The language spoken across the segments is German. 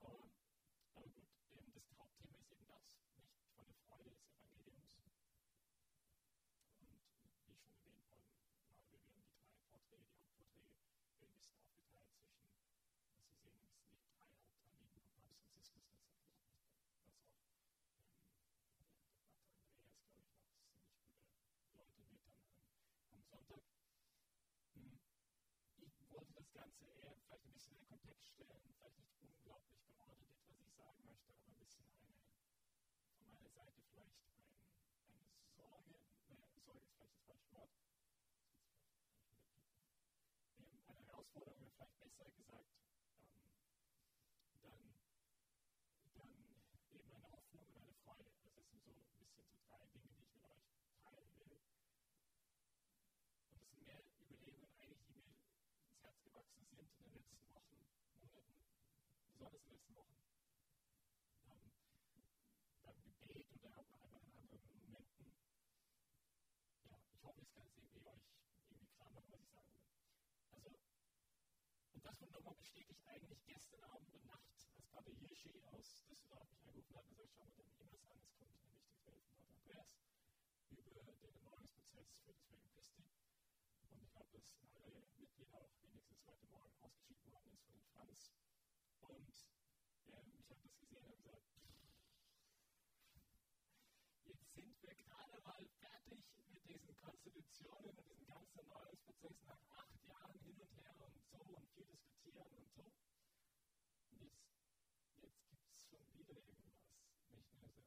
Aber, aber gut, eben das Hauptthema ist eben das, nicht von der Freude des Evangeliums. Und wie schon erwähnt worden, genau, wir werden die drei Vorträge, die Hauptvorträge, ein bisschen aufgeteilt zwischen, was Sie sehen, ist die drei Hauptanliegen von Papst Franziskus letztendlich, was auch ähm, der, Vater Andreas, glaube ich, noch ziemlich gute Leute mit am, am Sonntag. Hm ich wollte das Ganze eher vielleicht ein bisschen in den Kontext stellen, vielleicht nicht unglaublich geordnet, was ich sagen möchte, aber ein bisschen eine, von meiner Seite vielleicht ein, eine Sorge, naja, Sorge ist vielleicht das falsche Wort, ähm, eine Herausforderung, oder vielleicht besser gesagt, ähm, dann, dann eben eine Hoffnung und eine Freude. Also es sind so ein bisschen so drei Dinge, die ich mit euch teilen will. Und das sind mehr Überlegungen eigentlich, die mir ins Herz sind in den letzten Wochen, Monaten, besonders in den letzten Wochen. Ähm, beim Gebet oder in anderen Momenten. Ja, ich hoffe, es kann es irgendwie euch irgendwie klar machen, was ich sagen will. Also, und das wurde nochmal bestätigt eigentlich gestern Abend und Nacht, als Pater Hirschi aus Düsseldorf mich angerufen hat und gesagt, schau mal deine E-Mails an, es kommt eine wichtige Mail von Pater Andreas über den Erneuerungsprozess für das Regnum Christi. Glaube, dass alle Mitglieder auch wenigstens heute Morgen ausgeschickt worden ist von den Franz. Und ähm, ich habe das gesehen und gesagt, jetzt sind wir gerade mal fertig mit diesen Konstitutionen und diesem ganzen Erneuerungsprozess nach acht Jahren hin und her und so und viel diskutieren und so. Und jetzt, jetzt gibt es schon wieder irgendwas. Nicht nur so,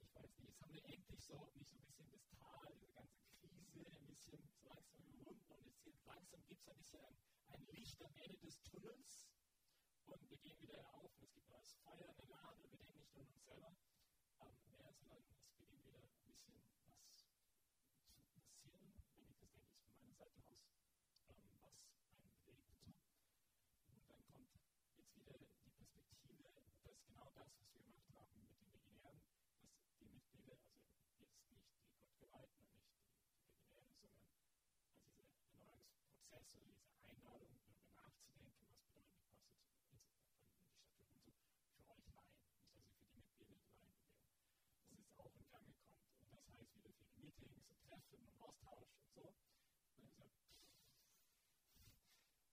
ich weiß nicht, jetzt haben wir endlich so, nicht so ein bisschen das Tal, diese ganze bisschen so langsam überwunden und jetzt langsam gibt es ein bisschen ein, ein Licht am Ende des Tunnels. Und wir gehen wieder auf und es gibt neues Feuer in der Lade. Und wir denken nicht an uns selber ähm, mehr, sondern es beginnt wieder ein bisschen was zu passieren, wenn ich das denke, ist von meiner Seite aus, ähm, was einen bewegt und so. Und dann kommt jetzt wieder die Perspektive, dass genau das, was wir gemacht haben mit den Legionären, dass die Mitglieder, also jetzt nicht die Gottgeweihten und nicht die, die Legionäre, sondern also dieser Erneuerungsprozess oder diese Einladung, darüber nachzudenken, was bedeutet kostet jetzt die Statue und so, für euch Laien, nicht also für die Mitglieder der Laienbewegung. Das ist auch in Gang gekommen. Und das heißt wieder viele Meetings und Treffen und Austausch und so. Und ich gesagt,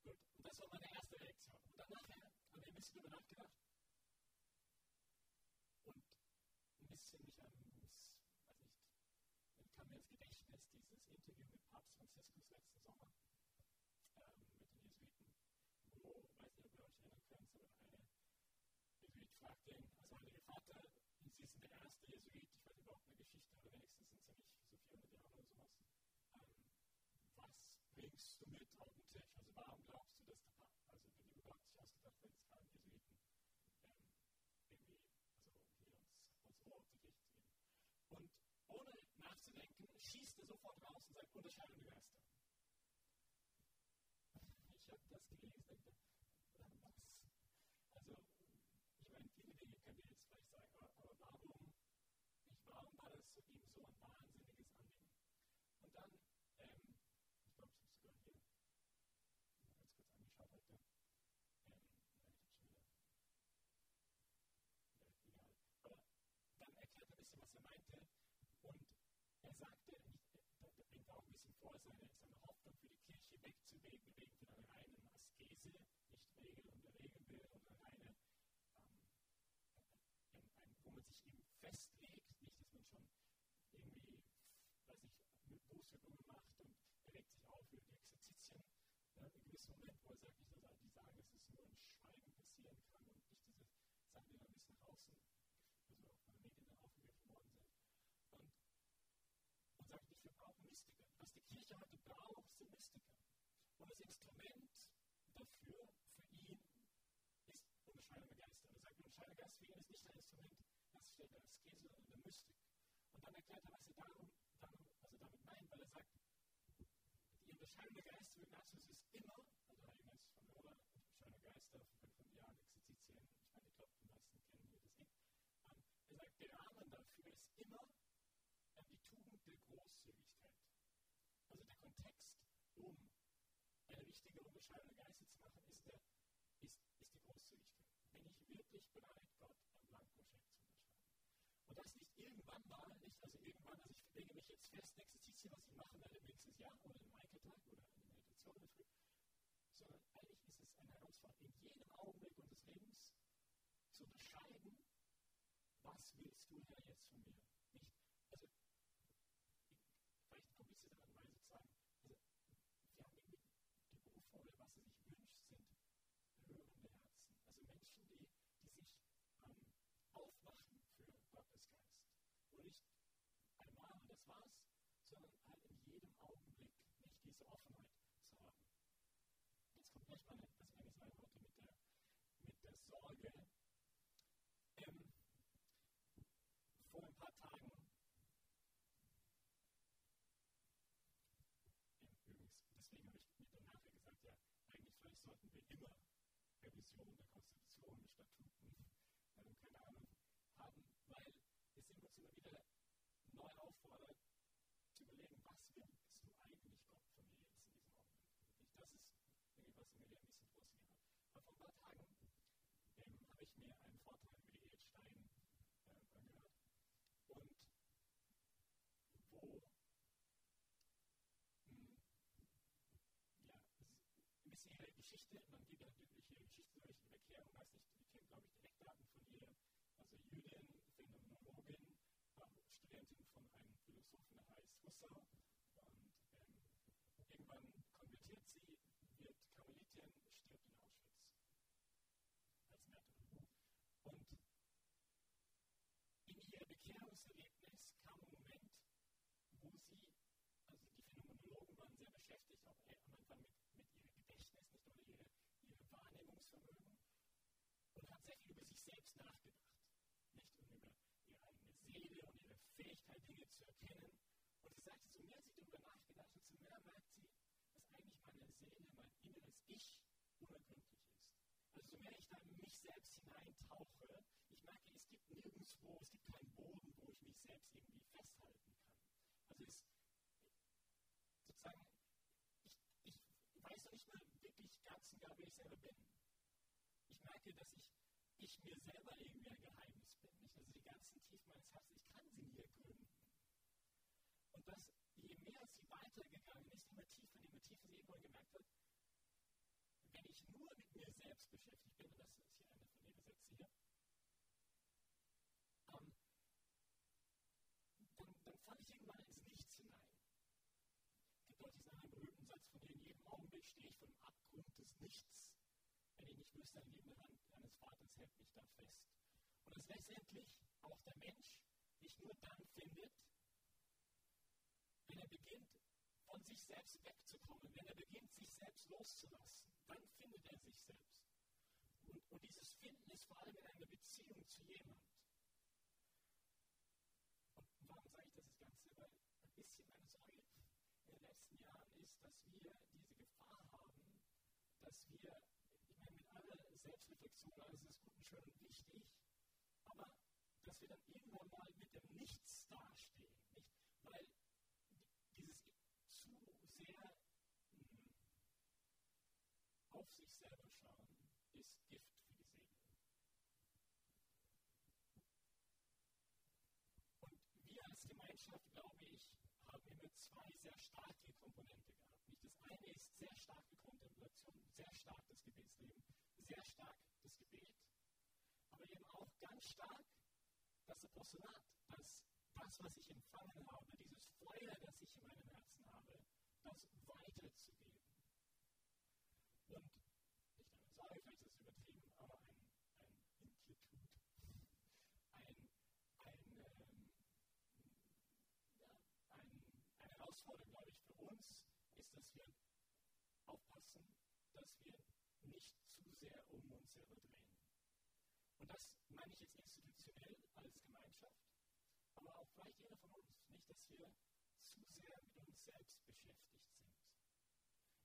gut, und das war meine erste Reaktion. Und dann nachher habe ich ein bisschen darüber nachgedacht und ein bisschen mich an, weiß nicht, kam mir ins Gedächtnis dieses Interview mit Papst Franziskus letzten Sommer ähm, mit den Jesuiten, wo, weiß nicht, ob ihr euch erinnern könnt, aber eine Jesuit fragte ihn, also Heilige Vater, Sie sind der erste Jesuit, ich weiß überhaupt eine Geschichte, aber wenigstens sind Sie nicht so 400 Jahre oder sowas. Ähm, was bringst du mit eigentlich? Also warum glaubst du, dass der Papst, also wenn du überhaupt nicht ausgedacht, wenn es keinen Jesuiten ähm, irgendwie, also hier uns, uns Ohr auf die Pflicht zu geben. Und ohne nachzudenken, schießt er sofort raus und sagt, Unterscheidung der Geister. Ich habe das gelesen dachte, was? Also, ich meine, viele Dinge könnt ihr jetzt vielleicht sagen, aber, warum, warum war das ihm so ein wahnsinniges Anliegen? Und dann, ähm, ich glaube, ich habe es sogar hier mal ganz kurz angeschaut heute. Ähm, nein, ich habe schon wieder. Ja, egal. Aber dann erklärt er ein bisschen, was er meinte. Und er sagte, er bringt auch ein bisschen vor, seine, seine Hoffnung für die Kirche wegzubewegen, bewegen von einer reinen Askese, nicht Regel und der Regelbild und eine reine, ähm, ein, ein, wo man sich eben festlegt, nicht, dass man schon irgendwie, weiß ich, mit Bußübungen macht und er regt sich auf über die Exerzitien. Ja, in gewissem Moment, wo er sagt, nicht, dass die sagen, dass es nur in Schweigen passieren kann und nicht diese Sachen, die dann bis nach außen, also auch bei den Medien dann aufgegriffen worden sind. Und und sagt nicht, wir brauchen Mystiker. Was die Kirche heute braucht, sind Mystiker. Und das Instrument dafür, für ihn, ist unbeschreibender Geist. Und er sagt, unbeschreibender Geist für ihn ist nicht ein Instrument, das steht der Askese und der Mystik. Und dann erklärt er, was er darum, darum, was er damit meint, weil er sagt, die unterscheidende Geist für Ignatius ist immer, also Heilige Geist von Lola, unterscheidende Geister von Jahren Exerzitien, ich meine, ich glaube, die meisten kennen hier das nicht. Um, er sagt, der Rahmen dafür ist immer die Tugend der Großzügigkeit. Also der Kontext, um eine richtige Unterscheidung der Geister zu machen, dann mal, nicht, also irgendwann, also ich lege mich jetzt fest, nächstes Jahr, was ich machen werde nächstes Jahr oder im Maikertag oder in der Meditation früh, sondern eigentlich ist es eine Herausforderung, in jedem Augenblick unseres Lebens zu unterscheiden, was willst du Herr jetzt von mir? Nicht, also, vielleicht eine komplizierte Art und Weise zu sagen, also, wir haben irgendwie die Berufung oder was er sich wünscht, sind hörende Herzen. Also Menschen, die, die sich ähm, aufmachen für Gottes Geist. Und nicht einmal und das war's, sondern halt in jedem Augenblick nicht diese Offenheit zu haben. Jetzt kommt gleich meine, was ich eigentlich mit der, mit der Sorge. Ähm, vor ein paar Tagen, deswegen habe ich mir dann nachher gesagt, ja, eigentlich vielleicht sollten wir immer Revision der Konstitution, Statuten, äh, keine Ahnung, haben, weil es uns immer wieder neu auffordert, zu überlegen, was willst du eigentlich Gott von mir jetzt in diesem Augenblick? Das ist irgendwie was, mir ein bisschen gegeben hat. Aber vor ein paar Tagen ähm, habe ich mir einen Vortrag über die Edith Stein äh, angehört und wo mh, hm, ja, ein bisschen ihre Geschichte, man geht ja natürlich ihre Geschichte durch die Bekehrung, weiß nicht, ihr kennt glaube ich die Eckdaten von ihr, also Jüdin, Studentin von einem Philosophen, der heißt Husserl. Und ähm, irgendwann konvertiert sie, wird Karmelitin, stirbt in Auschwitz als Märtyrerin. Und in ihr Bekehrungserlebnis kam ein Moment, wo sie, also die Phänomenologen waren sehr beschäftigt, auch am Anfang mit, mit ihrem Gedächtnis, nicht oder ihre, ihre Wahrnehmungsvermögen, und hat sehr viel über sich selbst nachgedacht. Nicht und über ihre eigene Seele und ihre Fähigkeit, Erkennen. Und sie sagte, so mehr sie darüber nachgedacht hat, so mehr merkt sie, dass eigentlich meine Seele, mein inneres Ich unergründlich ist. Also so mehr ich da in mich selbst hineintauche, ich merke, es gibt nirgendwo, es gibt keinen Boden, wo ich mich selbst irgendwie festhalten kann. Also es sozusagen, ich, ich weiß noch nicht mal wirklich ganz genau, wer ich selber bin. Ich merke, dass ich ich mir selber irgendwie ein Geheimnis bin. Nicht? Also die ganzen Tiefen meines Herzens, ich kann sie nie ergründen. Und dass je mehr sie weitergegangen ist, immer tiefer, immer tiefer sie irgendwann gemerkt hat, wenn ich nur mit mir selbst beschäftigt bin, und das ist hier einer von den Sätzen hier, ähm, dann, dann falle ich irgendwann ins Nichts hinein. Es gibt auch diesen einen berühmten Satz von dir, in jedem Augenblick stehe ich vor dem Abgrund des Nichts wenn ich nicht wüsste, die liebende Hand deines Vaters hält mich da fest. Und dass letztendlich auch der Mensch sich nur dann findet, wenn er beginnt, von sich selbst wegzukommen, wenn er beginnt, sich selbst loszulassen, dann findet er sich selbst. Und, und dieses Finden ist vor allem in einer Beziehung zu jemand. Und warum sage ich das Ganze? Weil ein bisschen meine Sorge in den letzten Jahren ist, dass wir diese Gefahr haben, dass wir mit aller Selbstreflexion, alles ist gut und schön und wichtig, aber dass wir dann irgendwann mal mit dem Nichts dastehen. Nicht? Weil sehr mh, hm, auf sich selber schauen ist Gift für die Seele. Und wir als Gemeinschaft, glaube ich, haben immer zwei sehr starke Komponenten gehabt. Nicht? Das eine ist sehr starke Kontemplation, sehr stark das Gebetsleben, sehr stark das Gebet, aber eben auch ganz stark das Apostolat, das, das, was ich empfangen habe, dieses Feuer, das ich in meinem Herzen habe, das weiterzugeben. Und nicht eine Sorge, vielleicht ist es übertrieben, aber ein, ein Inquietud, ein, ein, ähm, ja, ein, eine Herausforderung, glaube ich, für uns ist, dass wir aufpassen, dass wir nicht zu sehr um uns selber drehen. Und das meine ich jetzt institutionell als Gemeinschaft, aber auch vielleicht jeder von uns. Nicht, dass wir zu sehr mit uns selbst beschäftigt sind.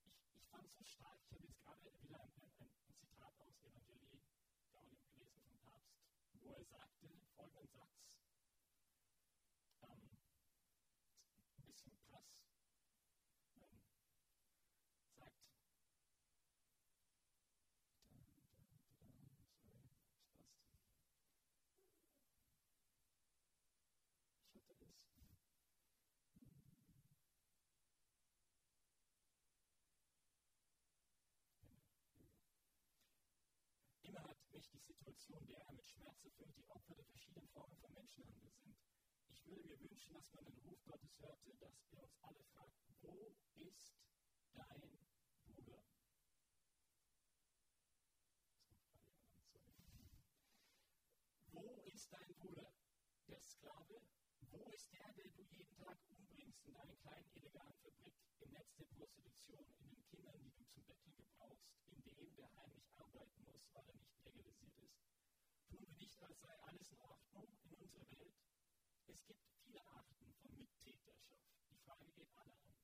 Ich, ich fand es so stark, ich habe jetzt gerade wieder ein, Zitat aus Evangelii Gaudium gelesen vom Papst, wo er sagte folgenden Satz, ähm, ein bisschen krass, ähm, sagt, nicht die Situation, der er mit Schmerz erfüllt, die Opfer der verschiedenen Formen von Menschenhandel sind. Ich würde mir wünschen, dass man den Ruf Gottes hörte, dass er uns alle fragt, wo ist dein Bruder? Wo ist dein Bruder? Der Sklave? Wo ist der, der du jeden Tag umbringst in deiner kleinen illegalen Fabrik, im Netz der Prostitution, in den Kindern, die du zum Betteln gebrauchst, in dem, der heimlich arbeiten muss, weil er nicht legalisiert ist? Tun wir nicht, als sei alles in Ordnung in unserer Welt? Es gibt viele Arten von Mittäterschaft. Die Frage geht alle an.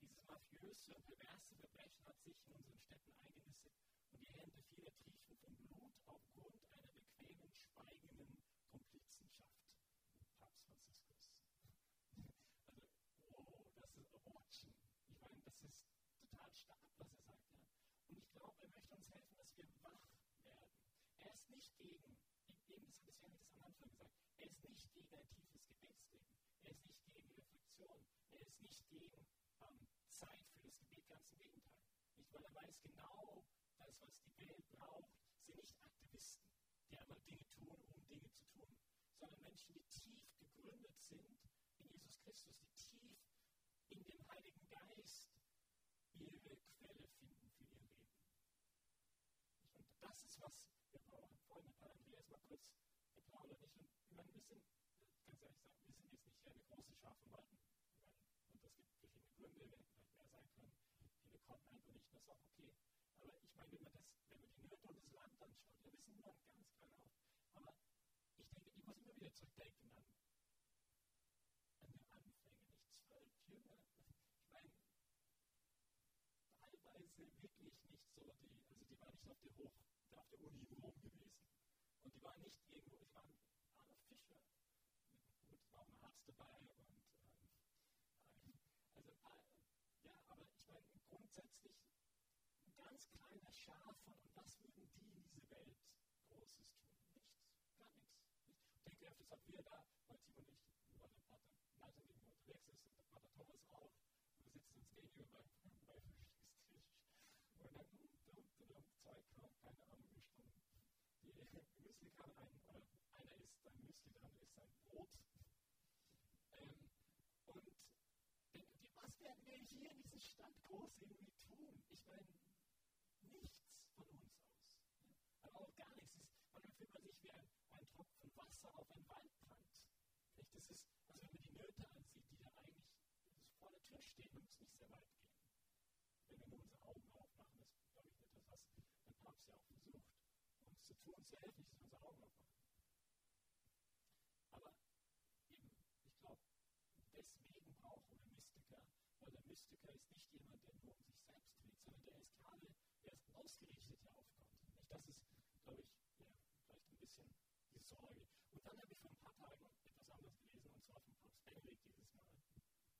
Dieses mafiöse und perverse Verbrechen hat sich in unseren Städten eingenistet und die Hände vieler triefen von Blut aufgrund einer bequemen, schweigenden Komplizenschaft. Papst Franziskus. Also, oh, das ist Watchen. Ich meine, das ist total stark, was er sagt. Ja? Und ich glaube, er möchte uns helfen, dass wir wach werden. Er ist nicht gegen, eben, das hat es ja am Anfang gesagt, er ist nicht gegen ein tiefes Gebetsleben. Er ist nicht gegen Reflexion. Er ist nicht gegen ähm, Zeit für das Gebet, ganz im Gegenteil. Nicht, weil er weiß genau, das, was die Welt braucht, sind nicht Aktivisten, die einmal Dinge tun, um Dinge zu tun, sondern Menschen, die tief gegründet sind in Jesus Christus, die tief in dem Heiligen Geist ihre Quelle finden für ihr Leben. Und das ist, was wir brauchen. Vorhin hat Kurz geplaudert. Ich, meine, wir sind, ganz ehrlich sagen, wir sind jetzt nicht eine große Schafe Walden. Und es gibt verschiedene Gründe, wir hätten vielleicht mehr sein können. Viele konnten einfach nicht, das ist auch okay. Aber ich meine, wenn man, das, wenn man die Nöte und das Land anschaut, wir sind nur ein ganz kleiner Ort. Aber ich denke, ich muss immer wieder zurückdenken an, an die Anfänge, nicht zwölf Jünger. Ich meine, teilweise wirklich nicht so, die, also die waren nicht auf der Hoch, auf der Uni Rom gewesen. Und die waren nicht irgendwo, die waren arme Fischer. Gut, es war auch ein Arzt dabei und ähm, also, äh, ja, aber ich meine, grundsätzlich ein ganz kleiner Schar von, und was würden die in dieser Welt Großes tun? Nichts, gar nichts. Ich denke öfters auch wir da, weil Tim und ich, weil der Pater Martin irgendwo unterwegs ist und der Pater Thomas auch, und wir sitzen uns gegenüber beim Frühstückstisch. Und dann, dum, dum, dum, Zeug, keine Ahnung, wie Stunden. Die Müsli kann ein, oder einer isst ein Müsli, der andere isst ein Brot. Ähm, und denke, was werden wir hier in dieser Stadt groß irgendwie tun? Ich meine, nichts von uns aus. Aber auch gar nichts. Ist, manchmal fühlt man sich wie ein, ein Tropfen Wasser auf ein Waldrand. Nicht? Das ist, also wenn man die Nöte ansieht, die da eigentlich vor der Tür stehen, und es nicht sehr weit gehen. Wenn wir nur unsere Augen aufmachen, das ist, glaube ich, etwas, was der Papst ja auch versucht, uns zu tun, zu helfen, wir unsere Augen aufmachen. Aber eben, ich glaube, deswegen brauchen wir Mystiker, weil der Mystiker ist nicht jemand, der nur um sich selbst dreht, sondern der ist gerade, der ist ausgerichtet ja auf Gott. Nicht? Das ist, glaube ich, ja, vielleicht ein bisschen die Sorge. Und dann habe ich vor ein paar Tagen etwas anderes gelesen, und zwar von Papst Benedikt dieses Mal.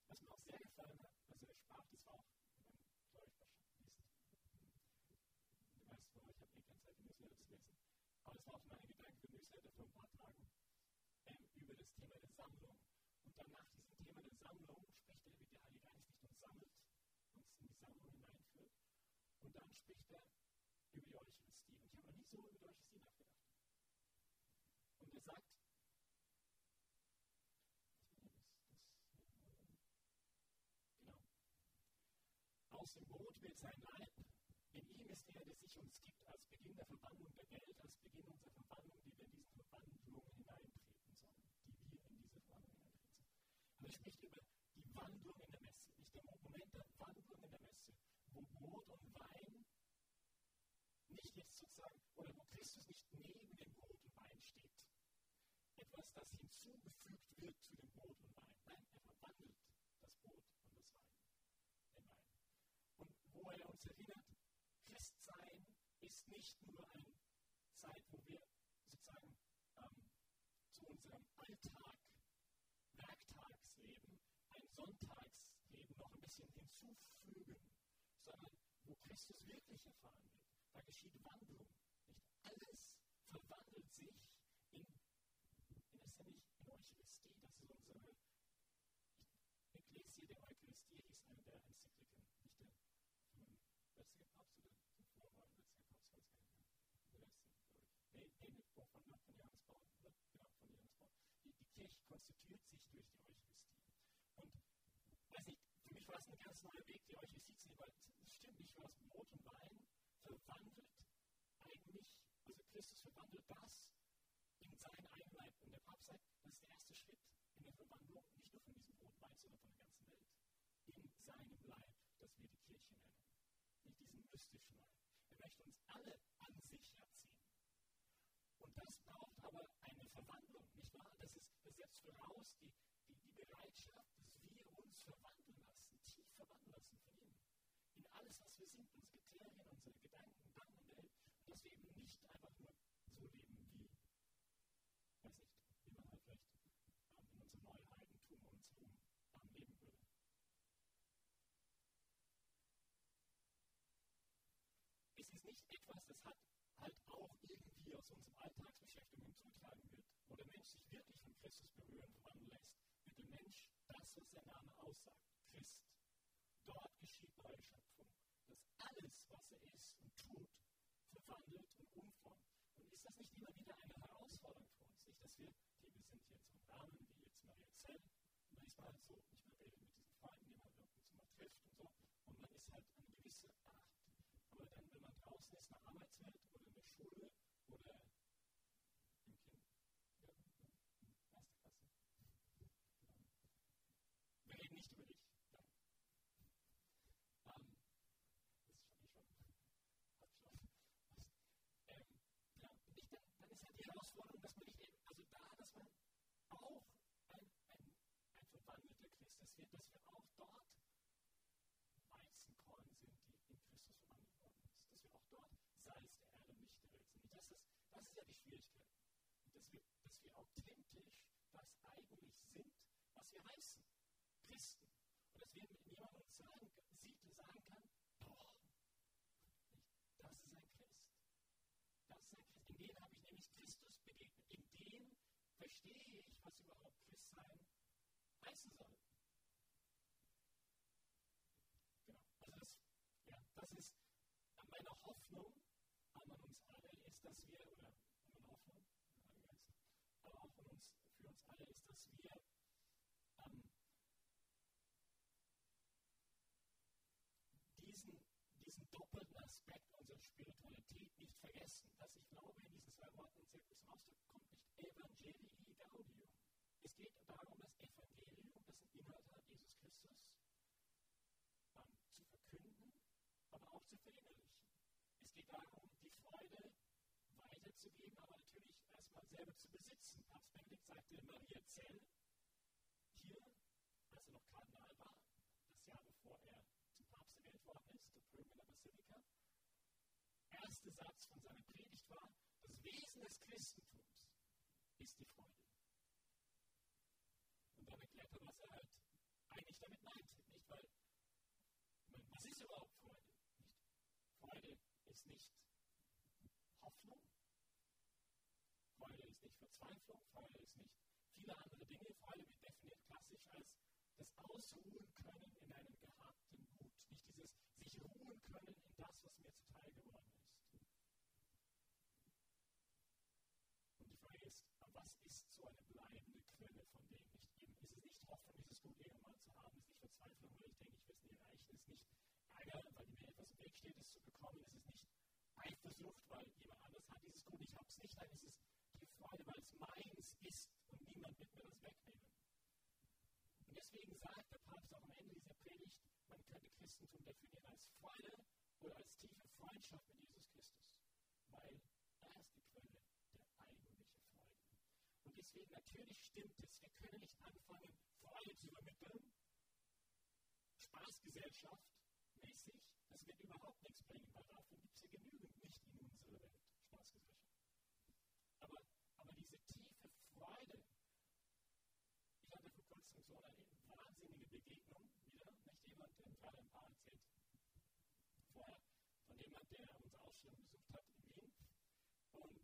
Was mir auch sehr gefallen hat, also er sprach, das war auch, glaube ich, wahrscheinlich, die meisten von euch haben eh keine Zeit, die Newsletter zu lesen. Aber das war auch mein Gedanke für Newsletter vor ein paar Tagen ähm, über das Thema der Sammlung. Und dann nach diesem Thema der Sammlung spricht er, wie der Heilige Geist nicht uns sammelt, uns in die Sammlung hineinführt. Und dann spricht er über die Eucharistie. Und ich habe noch nie so über die Eucharistie nachgedacht. Und er sagt, genau, aus dem Brot wird sein Leib, in ihm ist er, der sich uns gibt, als Beginn der Verwandlung der Welt, als Beginn unserer Verwandlung, die wir in diese Verwandlung hineintreten sollen, die wir in diese Verwandlung hineintreten sollen. Aber er spricht über die Wandlung in der Messe, nicht der Moment der Wandlung in der Messe, wo Brot und Wein nicht jetzt sozusagen, oder wo Christus nicht neben dem Brot und Wein steht. Etwas, das hinzugefügt wird zu dem Brot und Wein. Nein, er verwandelt das Brot und das Wein. Den Wein. Und wo er uns erinnert, ist nicht nur eine Zeit, wo wir sozusagen ähm, zu unserem Alltag, Werktagsleben, ein Sonntagsleben noch ein bisschen hinzufügen, sondern wo Christus wirklich erfahren wird. Da geschieht Wandlung. Nicht alles verwandelt sich in, in letztendlich in Eucharistie. Das ist unsere Ekklesie der Eucharistie, ist eine der Enzykliken, nicht der vom Papst oder vom vormaligen letzten Papst, weiß gar nicht mehr. Der letzte, glaube ich. Die, von, von Johannes Paul, oder? Genau, von Johannes Paul. Die, die Kirche konstituiert sich durch die Eucharistie. Und, weiß nicht, für mich war es ein ganz neuer Weg, die Eucharistie zu nehmen, weil es stimmt nicht, was Brot und Wein verwandelt eigentlich, also Christus verwandelt das in seinen eigenen. Und der Papst sagt, das ist der erste Schritt in der Verwandlung, nicht nur von diesem Brot und Wein, sondern von der ganzen Welt. In seinem Leib, das wir die Kirche nennen. Nicht diesen mystischen Leib. Er möchte uns alle an sich erziehen. Das braucht aber eine Verwandlung, nicht wahr? Das, ist, das setzt voraus die, die, die Bereitschaft, dass wir uns verwandeln lassen, tief verwandeln lassen von ihm. In alles, was wir sind, unsere Kriterien, unsere Gedanken, Gedanken und Welt. Dass wir eben nicht einfach nur so leben wie, weiß nicht, wie man halt vielleicht ähm, in unserem Neuheitentum um uns herum ähm, leben würde. Es ist nicht etwas, das hat irgendwie aus unserem Alltagsbeschäftigung hinzutragen wird, wo der Mensch sich wirklich von Christus berühren, verwandeln lässt, wird der Mensch das, was der Name aussagt, Christ. Dort geschieht neue Schöpfung. Dass alles, was er ist und tut, verwandelt und umformt. Und ist das nicht immer wieder eine Herausforderung für uns? Nicht, dass wir, okay, wir sind jetzt im Rahmen, wie jetzt Maria Zell, und man ist mal halt so, nicht mehr redet mit diesen Freunden, die man irgendwie mal trifft und so, und man ist halt eine gewisse Art aber dann, wenn man draußen ist, in der Arbeitswelt oder in der Schule oder im Kind, ja, in erster Klasse. Genau. Wir reden nicht über dich. Ja. Ähm, das ist schon eh schon. Hat schon. Was, ähm, ja, nicht, dann, dann ist halt die Herausforderung, dass man nicht eben, also da, dass man auch ein, ein, ein verwandelter Christ, dass wir, dass wir auch dort Weizenkorn sind, die in Christus verwandelt dass wir auch dort Salz der Erde und Licht der Welt sind. Das ist, das ist ja die Schwierigkeit. Dass wir, dass wir authentisch das eigentlich sind, was wir heißen. Christen. Und dass wir mit jemandem sagen, sieht und sagen kann, doch, das ist ein Christ. Das ist ein Christ. In dem habe ich nämlich Christus begegnet. In dem verstehe ich, was überhaupt Christsein heißen soll. Genau. Also das, ja, das ist meine Hoffnung an uns alle ist, dass wir, oder meine Hoffnung, Geist, aber auch uns, alle ist, dass wir ähm, diesen, diesen doppelten Aspekt unserer Spiritualität nicht vergessen. Dass ich glaube, in diesen zwei Worten sehr gut zum Ausdruck kommt nicht Evangelii Gaudium. Es geht darum, das Evangelium, das ein Inhalt hat, Jesus Christus, ähm, zu verkünden aber auch zu verinnerlichen. Es geht darum, die Freude weiterzugeben, aber selber zu besitzen. Papst Benedikt sagte, Maria Zell, hier, als er noch Kardinal war, das Jahr bevor er zum Papst gewählt worden ist, der Prüm in der Basilika, erster Satz von seiner Predigt war, das Wesen des Christentums ist die Freude. Und dann erklärt er, was er halt eigentlich damit meinte. Nicht? Weil, was ist überhaupt Freude? Freude ist nicht Hoffnung, Freude ist nicht Verzweiflung, Freude ist nicht viele andere Dinge. Freude wird definiert klassisch als das Ausruhen können in einem gehabten Gut. Nicht dieses sich ruhen können in das, was mir zuteil geworden ist. Und die Frage ist, was ist so eine bleibende Quelle von dem? Nicht eben, ist es nicht Hoffnung, dieses Gut irgendwann zu haben, ist nicht Verzweiflung, weil ich denke, ich will es nie erreichen, ist nicht Ärger, weil mir etwas im Weg steht, es zu bekommen. Es ist nicht Eifersucht, weil jemand anderes hat dieses Gut, ich habe es nicht. Nein, es ist Freude, weil es meins ist und niemand wird mir das wegnehmen. Und deswegen sagt der Papst auch am Ende dieser Predigt, man könnte Christentum definieren als Freude oder als tiefe Freundschaft mit Jesus Christus. Weil er ist die Quelle der eigentlichen Freude. Und deswegen natürlich stimmt es, wir können nicht anfangen, Freude zu übermitteln, Spaßgesellschaft, mäßig, das wird überhaupt nichts bringen, weil davon gibt es ja genügend nicht in unserer Welt, Spaßgesellschaft. Aber, aber diese tiefe Freude, ich hatte vor kurzem so eine wahnsinnige Begegnung wieder, nicht jemand, der gerade ein paar erzählt, vorher, von jemand, der unsere Ausstellung besucht hat in Wien. Und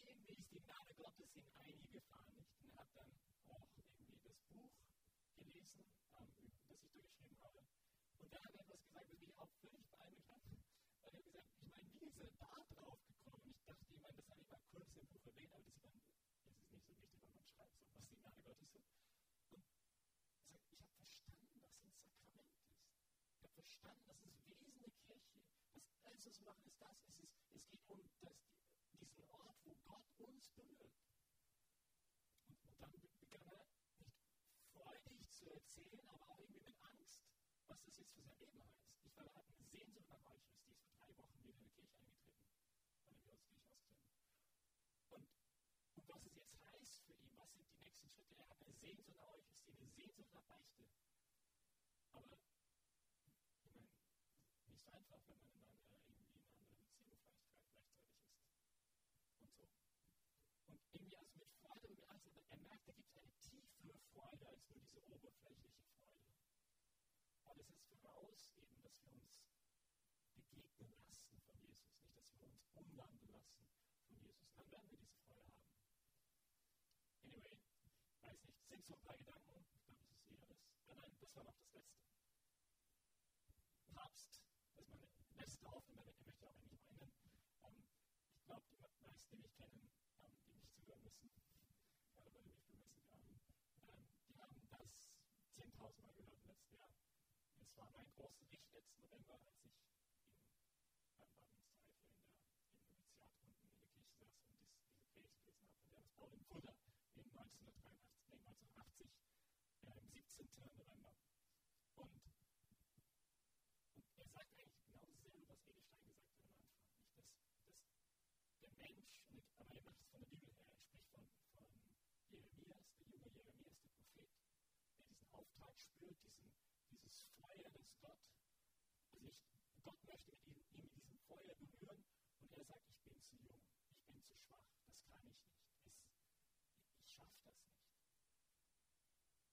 irgendwie ist die Gnade Gottes in einige gefahren, nicht? Und er hat dann auch irgendwie das Buch gelesen, ähm, das ich da geschrieben habe. im Buch aber das ist, dann, das ist nicht so wichtig, weil man schreibt so, was die Gnade Gottes sind. Und sagt, ich habe verstanden, was ein Sakrament ist. Ich habe verstanden, das ist Wesen der Kirche. Was wir machen, ist das. Es, ist, es geht um das, diesen Ort, wo Gott uns berührt. Und, und dann begann er nicht freudig zu erzählen, aber auch irgendwie mit Angst, was das jetzt für sein Leben heißt. Ich war, er hat eine eine Sehnsucht nach Beichte. Aber ich meine, nicht so einfach, wenn man in einer, irgendwie in einer anderen Beziehung vielleicht gleichzeitig ist. Und so. Und irgendwie also mit Freude und aber er merkt, da gibt es eine tiefere Freude als nur diese oberflächliche Freude. Und es ist voraus eben, dass wir uns begegnen lassen von Jesus, nicht, dass wir uns umwandeln lassen von Jesus. Dann werden wir diese Freude haben. Anyway, weiß nicht, es sind so ein paar Gedanken, ich glaube, das ist eher das. Nein, das war noch das Letzte. Papst, das ist meine letzte Hoffnung, damit möchte auch eigentlich meinen. Ähm, ich glaube, die meisten, die mich kennen, ähm, die mich zuhören müssen, gerade weil die mich bemessen haben, ähm, die haben das 10.000 Mal gehört im letzten Jahr. Es war mein großer Licht letzten November, als ich in, Badungszeit in der unten in der Kirche saß und dies, diese Predigt gelesen habe von Johannes Paul in Fulda in 1983, nee, 1980, äh, 17. November. Und, und er sagt eigentlich genau dasselbe, was Edelstein gesagt hat am Anfang. Nicht, dass, dass der Mensch, aber er macht es von der Bibel her, er spricht von, von Jeremias, der junge Jeremias, der Prophet, der diesen Auftrag spürt, diesen, dieses Feuer, das Gott, also ich, Gott möchte mit ihm, ihm mit diesem Feuer berühren und er sagt, ich bin zu jung, ich bin zu schwach, das kann ich nicht, es, ich schaffe das nicht.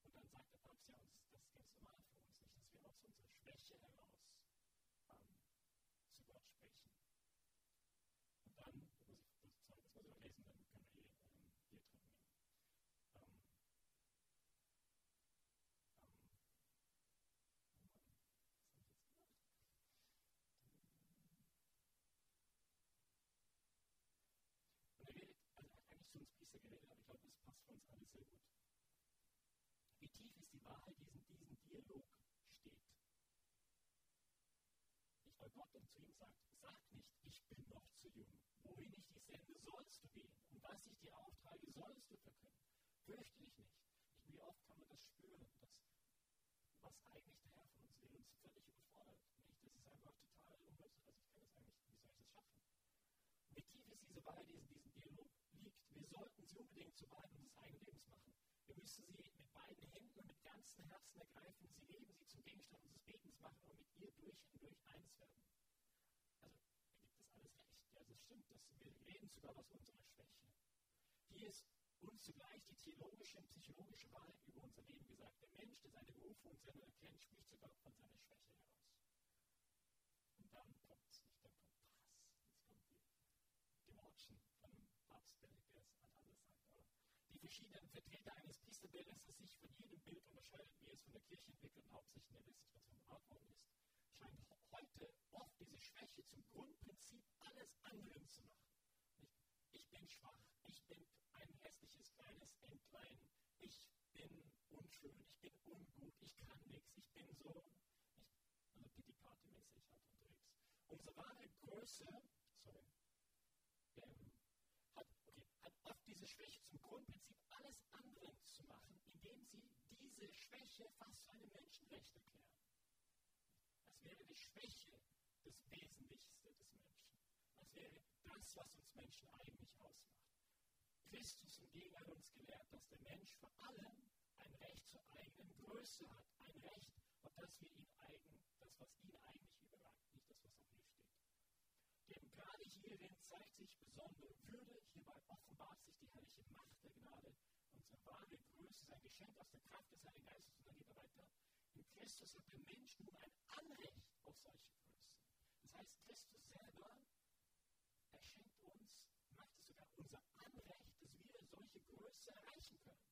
Und dann sagt der Papst ja uns, das ganz normal für uns nicht, dass wir aus unserer Schwäche heraus ähm, zu Gott sprechen. Und dann, das muss ich, sorry, das muss ich auch lesen, dann können wir hier ähm, Bier trinken. Ähm, ähm, oh Mann, was habe ich jetzt gemacht? Und er redet, also er hat eigentlich zu uns Priester geredet, aber ich glaube, das passt gut. Wie tief ist die Wahrheit, die in diesem Dialog steht? Nicht, weil Gott dann zu ihm sagt, sag nicht, ich bin noch zu jung. Wohin ich dich sende, sollst du gehen. Und was ich dir auftrage, sollst du verkünden. Fürchte dich nicht. nicht. Wie oft kann man das spüren, dass was eigentlich der Herr von uns will, uns völlig überfordert. Nicht? Das ist einfach total unmöglich. Also ich kann das eigentlich, wie soll ich das schaffen? Wie tief ist diese Wahrheit, die in diesem Dialog liegt? Wir sollten sie unbedingt zu unseres eigenen Lebens machen. Wir müssen sie mit beiden Händen und mit ganzem Herzen ergreifen, sie leben, sie zum Gegenstand unseres Betens machen und mit ihr durch und durch eins werden. Also, da gibt es alles recht. Ja, das stimmt. Das, wir reden sogar aus unserer Schwäche. Hier ist uns zugleich die theologische und psychologische Wahrheit über unser Leben gesagt. Der Mensch, der seine Berufung und Sendung erkennt, spricht sogar von seiner Schwäche heraus. Und dann kommt es nicht, dann kommt Pass. Jetzt kommt die Gewatschen von einem Papst, der es anders sagt. Aber die verschiedenen Vertreter eines Priesterbildes, das sich von jedem Bild unterscheidet, wie es von der Kirche entwickelt und hauptsächlich der Wissenschaft gebaut worden ist, scheint heute oft diese Schwäche zum Grundprinzip alles anderen zu machen. Ich bin schwach, ich bin ein hässliches kleines Entlein, ich bin unschön, ich bin ungut, ich kann nichts, ich bin so, ich, also Pitti-Party-mäßig halt unterwegs. Unsere wahre Größe, sorry, ähm, hat, okay, hat oft diese Schwäche zum Grundprinzip alles anderen zu machen, indem sie diese Schwäche fast einem Menschenrecht erklären. Das wäre die Schwäche das Wesentlichste des Menschen. Das wäre das, was uns Menschen eigentlich ausmacht. Christus hingegen hat uns gelehrt, dass der Mensch vor allem ein Recht zur eigenen Größe hat. Ein Recht, auf das wir ihn eigen, das, was ihn eigentlich überragt, nicht das, was auch hier steht. Denn gerade hierin zeigt sich besondere Würde, hierbei offenbart sich die herrliche Macht der Gnade. Unsere wahre Größe ist ein Geschenk aus der Kraft des Heiligen Geistes. Und dann geht er weiter. In Christus hat der Mensch nun ein Anrecht auf solche Größe. Das heißt, Christus selber, er schenkt uns, macht es sogar unser Anrecht, dass wir solche Größe erreichen können.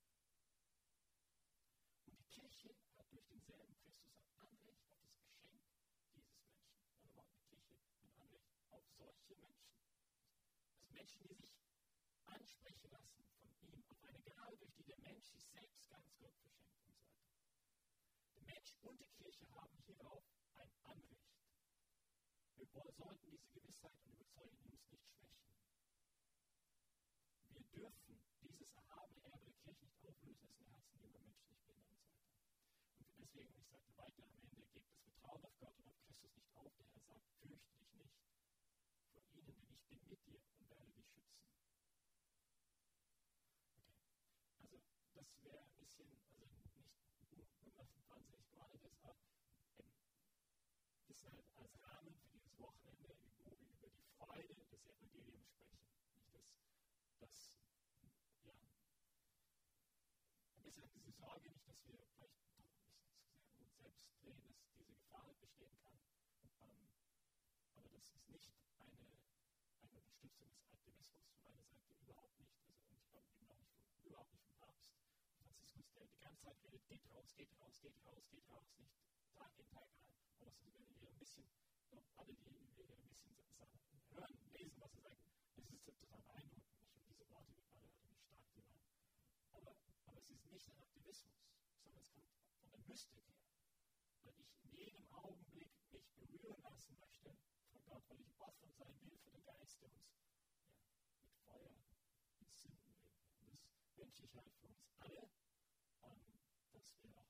Und die Kirche hat durch denselben Christus ein Anrecht auf das Geschenk dieses Menschen. Oder war die Kirche ein Anrecht auf solche Menschen. Also Menschen, die sich ansprechen lassen von ihm, auf eine Gabe, durch die der Mensch sich selbst ganz Gott verschenkt und so weiter. Der Mensch und die Kirche haben hierauf ein Anrecht. Wir sollten diese Gewissheit und Überzeugung uns nicht schwächen. Wir dürfen dieses erhabene Erbe der Kirche nicht auflösen, es in den Herzen junger Menschen nicht behindern und so. Und deswegen, ich sagte weiter am Ende, gebt das Vertrauen auf Gott und auf Christus nicht auf. Der Herr sagt, fürchte dich nicht vor ihnen, denn ich bin mit dir und werde dich schützen. Okay, also das wäre ein bisschen, also nicht wahnsinnig gewartet ist, aber ähm, ist halt als Rahmen für dieses Wochenende, wo wir über die Freude des Evangeliums sprechen. Nicht das, das ja, ein bisschen diese Sorge, nicht, dass wir vielleicht doch ein zu sehr um uns selbst drehen, dass diese Gefahr halt bestehen kann. Ähm, aber das ist nicht eine, eine Unterstützung des Aktivismus von meiner Seite, überhaupt nicht. Also, und ich glaube auch nicht überhaupt nicht die ganze Zeit redet, geht raus, geht raus, geht raus, geht raus, nicht Tag in, Tag aus. Also wenn ihr ein bisschen, alle, die wir hier ein bisschen hören, lesen, was er sagt, es ist total beeindruckend. Nicht? Und diese Worte, wie gerade wie stark die waren. Aber, aber es ist nicht ein Aktivismus, sondern es kommt von der Mystik her. Weil ich in jedem Augenblick mich berühren lassen möchte von Gott, weil ich offen sein will für den Geist, der uns ja, mit Feuer ins Sünden will. Und das wünsche ich halt für uns alle, ähm,